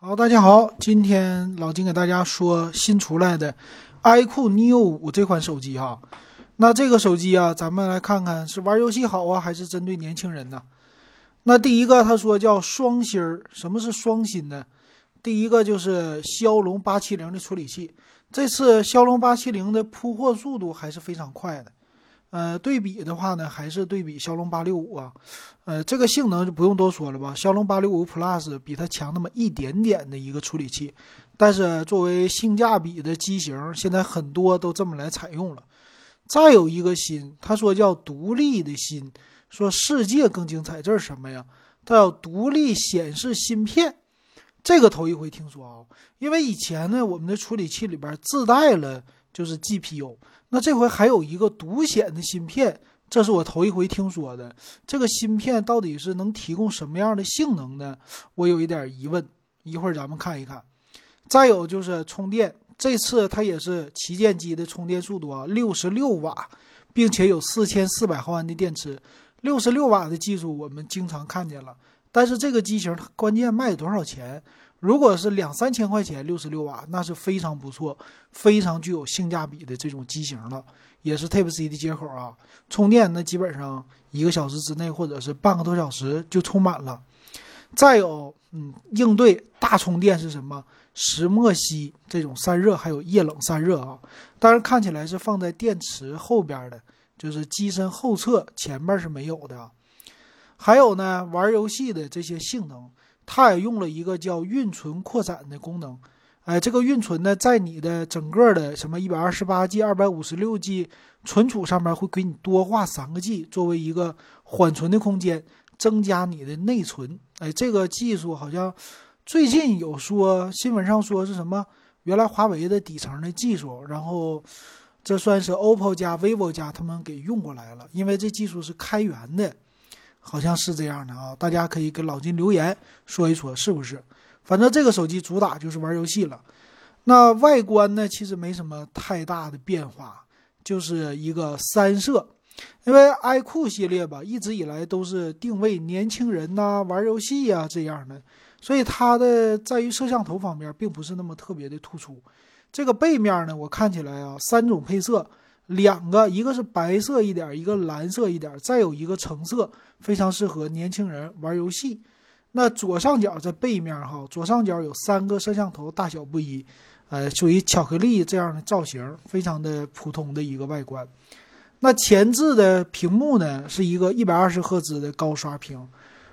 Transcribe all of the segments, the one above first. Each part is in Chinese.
好，大家好，今天老金给大家说新出来的 iQOO Neo 五这款手机哈。那这个手机啊，咱们来看看是玩游戏好啊，还是针对年轻人呢？那第一个他说叫双芯儿，什么是双芯呢？第一个就是骁龙八七零的处理器，这次骁龙八七零的铺货速度还是非常快的。呃，对比的话呢，还是对比骁龙八六五啊，呃，这个性能就不用多说了吧。骁龙八六五 Plus 比它强那么一点点的一个处理器，但是作为性价比的机型，现在很多都这么来采用了。再有一个新，他说叫独立的新，说世界更精彩，这是什么呀？它叫独立显示芯片，这个头一回听说啊，因为以前呢，我们的处理器里边自带了就是 GPU。那这回还有一个独显的芯片，这是我头一回听说的。这个芯片到底是能提供什么样的性能呢？我有一点疑问，一会儿咱们看一看。再有就是充电，这次它也是旗舰机的充电速度啊，六十六瓦，并且有四千四百毫安的电池。六十六瓦的技术我们经常看见了，但是这个机型它关键卖多少钱？如果是两三千块钱，六十六瓦，那是非常不错、非常具有性价比的这种机型了，也是 Type C 的接口啊。充电那基本上一个小时之内，或者是半个多小时就充满了。再有，嗯，应对大充电是什么？石墨烯这种散热，还有液冷散热啊。当然看起来是放在电池后边的，就是机身后侧，前面是没有的。还有呢，玩游戏的这些性能。它也用了一个叫运存扩展的功能，哎，这个运存呢，在你的整个的什么一百二十八 G、二百五十六 G 存储上面会给你多画三个 G，作为一个缓存的空间，增加你的内存。哎，这个技术好像最近有说新闻上说是什么？原来华为的底层的技术，然后这算是 OPPO 加 vivo 加他们给用过来了，因为这技术是开源的。好像是这样的啊，大家可以给老金留言说一说是不是？反正这个手机主打就是玩游戏了。那外观呢，其实没什么太大的变化，就是一个三摄。因为 iQOO 系列吧，一直以来都是定位年轻人呐，玩游戏呀这样的，所以它的在于摄像头方面并不是那么特别的突出。这个背面呢，我看起来啊，三种配色。两个，一个是白色一点，一个蓝色一点，再有一个橙色，非常适合年轻人玩游戏。那左上角在背面哈，左上角有三个摄像头，大小不一，呃，属于巧克力这样的造型，非常的普通的一个外观。那前置的屏幕呢，是一个一百二十赫兹的高刷屏，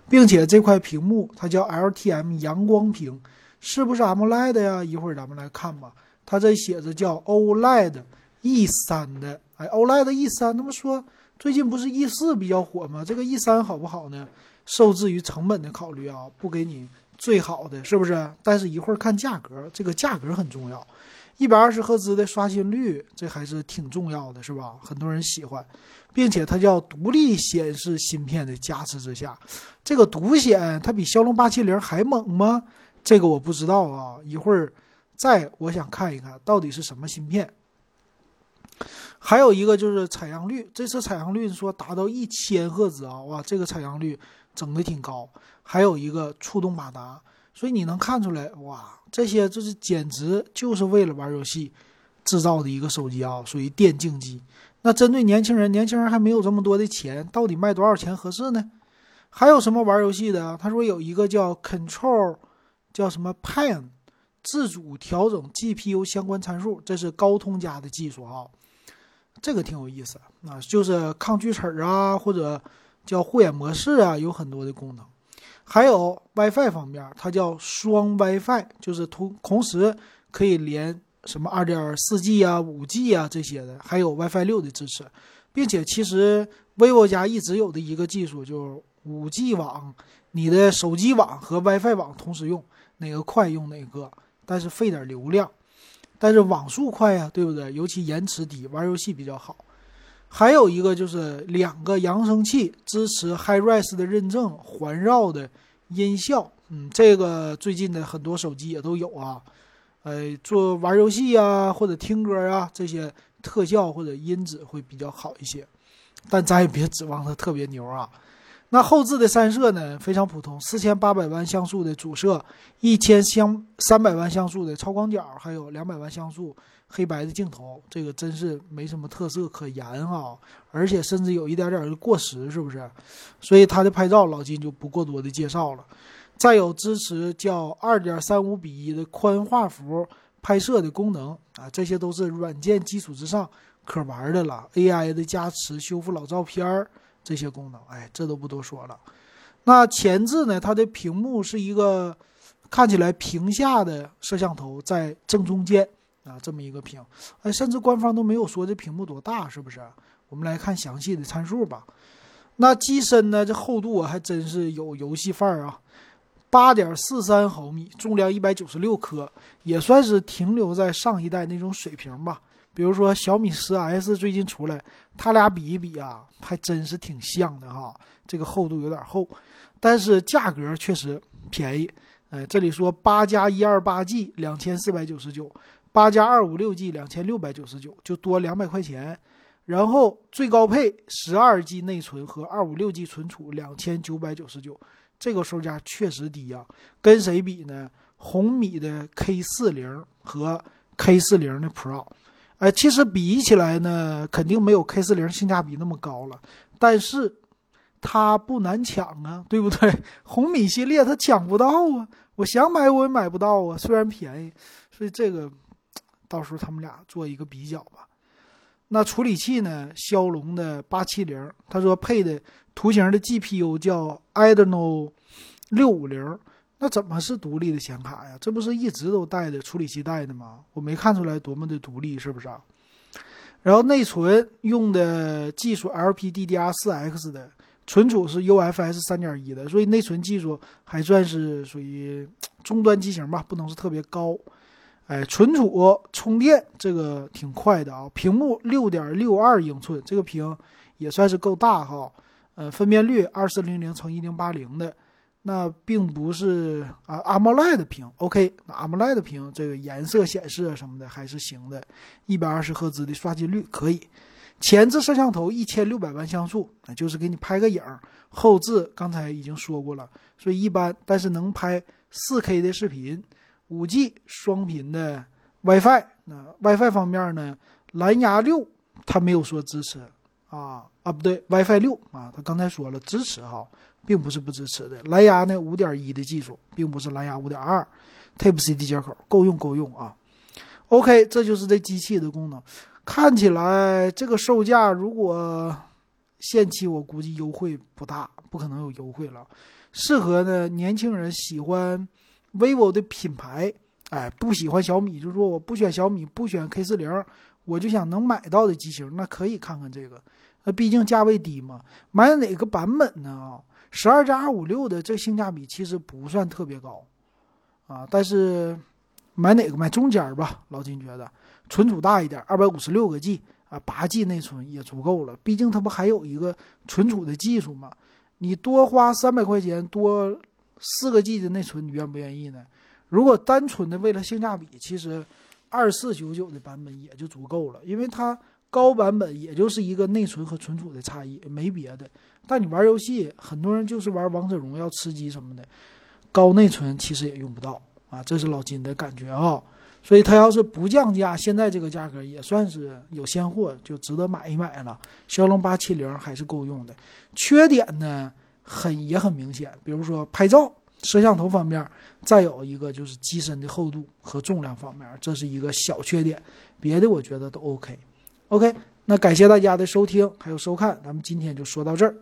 并且这块屏幕它叫 LTM 阳光屏，是不是 AMOLED 呀？一会儿咱们来看吧。它这写着叫 OLED。E 三的，哎，OLED E 三，那么说最近不是 E 四比较火吗？这个 E 三好不好呢？受制于成本的考虑啊，不给你最好的，是不是？但是一会儿看价格，这个价格很重要。一百二十赫兹的刷新率，这还是挺重要的，是吧？很多人喜欢，并且它叫独立显示芯片的加持之下，这个独显它比骁龙八七零还猛吗？这个我不知道啊，一会儿再我想看一看到底是什么芯片。还有一个就是采样率，这次采样率说达到一千赫兹啊，哇，这个采样率整的挺高。还有一个触动马达，所以你能看出来，哇，这些就是简直就是为了玩游戏制造的一个手机啊，属于电竞机。那针对年轻人，年轻人还没有这么多的钱，到底卖多少钱合适呢？还有什么玩游戏的？他说有一个叫 Control，叫什么 Pen，自主调整 GPU 相关参数，这是高通家的技术啊。这个挺有意思啊，就是抗锯齿啊，或者叫护眼模式啊，有很多的功能。还有 WiFi 方面，它叫双 WiFi，就是同同时可以连什么二点四 G 啊、五 G 啊这些的，还有 WiFi 六的支持，并且其实 vivo 家一直有的一个技术就是五 G 网，你的手机网和 WiFi 网同时用，哪个快用哪个，但是费点流量。但是网速快呀，对不对？尤其延迟低，玩游戏比较好。还有一个就是两个扬声器支持 HiRes 的认证，环绕的音效。嗯，这个最近的很多手机也都有啊。呃，做玩游戏啊，或者听歌啊，这些特效或者音质会比较好一些。但咱也别指望它特别牛啊。那后置的三摄呢非常普通，四千八百万像素的主摄，一千像三百万像素的超广角，还有两百万像素黑白的镜头，这个真是没什么特色可言啊，而且甚至有一点点的过时，是不是？所以它的拍照老金就不过多的介绍了。再有支持叫二点三五比一的宽画幅拍摄的功能啊，这些都是软件基础之上可玩的了。AI 的加持，修复老照片儿。这些功能，哎，这都不多说了。那前置呢？它的屏幕是一个看起来屏下的摄像头在正中间啊，这么一个屏。哎，甚至官方都没有说这屏幕多大，是不是？我们来看详细的参数吧。那机身呢？这厚度啊还真是有游戏范儿啊，八点四三毫米，重量一百九十六克，也算是停留在上一代那种水平吧。比如说小米十 S 最近出来，它俩比一比啊，还真是挺像的哈。这个厚度有点厚，但是价格确实便宜。哎，这里说八加一二八 G 两千四百九十九，八加二五六 G 两千六百九十九，就多两百块钱。然后最高配十二 G 内存和二五六 G 存储两千九百九十九，这个售价确实低呀。跟谁比呢？红米的 K 四零和 K 四零的 Pro。哎，其实比起来呢，肯定没有 K 四零性价比那么高了，但是它不难抢啊，对不对？红米系列它抢不到啊，我想买我也买不到啊，虽然便宜，所以这个到时候他们俩做一个比较吧。那处理器呢？骁龙的八七零，他说配的图形的 GPU 叫 Adreno 六五零。那怎么是独立的显卡呀？这不是一直都带的处理器带的吗？我没看出来多么的独立，是不是啊？然后内存用的技术 LPDDR4X 的，存储是 UFS 三点一的，所以内存技术还算是属于 中端机型吧，不能是特别高。哎，存储充电这个挺快的啊，屏幕六点六二英寸，这个屏也算是够大哈。呃，分辨率二四零零乘一零八零的。那并不是啊，AMOLED 屏，OK，那 AMOLED 屏这个颜色显示啊什么的还是行的，一百二十赫兹的刷新率可以。前置摄像头一千六百万像素，那就是给你拍个影儿。后置刚才已经说过了，所以一般，但是能拍四 K 的视频。五 G 双频的 WiFi，那 WiFi 方面呢，蓝牙六它没有说支持啊啊不对，WiFi 六啊，他刚才说了支持哈。并不是不支持的，蓝牙呢五点一的技术，并不是蓝牙五点二，Type C 的接口够用够用啊。OK，这就是这机器的功能。看起来这个售价如果限期，我估计优惠不大，不可能有优惠了。适合呢年轻人喜欢 vivo 的品牌，哎，不喜欢小米，就是说我不选小米，不选 K 四零，我就想能买到的机型，那可以看看这个。那毕竟价位低嘛，买哪个版本呢？啊？十二加二五六的这性价比其实不算特别高，啊，但是买哪个买中间吧，老金觉得存储大一点，二百五十六个 G 啊，八 G 内存也足够了。毕竟它不还有一个存储的技术吗？你多花三百块钱多四个 G 的内存，你愿不愿意呢？如果单纯的为了性价比，其实二四九九的版本也就足够了，因为它。高版本也就是一个内存和存储的差异，没别的。但你玩游戏，很多人就是玩王者荣耀、吃鸡什么的，高内存其实也用不到啊。这是老金的感觉啊。所以他要是不降价，现在这个价格也算是有现货，就值得买一买了。骁龙八七零还是够用的。缺点呢，很也很明显，比如说拍照、摄像头方面，再有一个就是机身的厚度和重量方面，这是一个小缺点。别的我觉得都 OK。OK，那感谢大家的收听还有收看，咱们今天就说到这儿。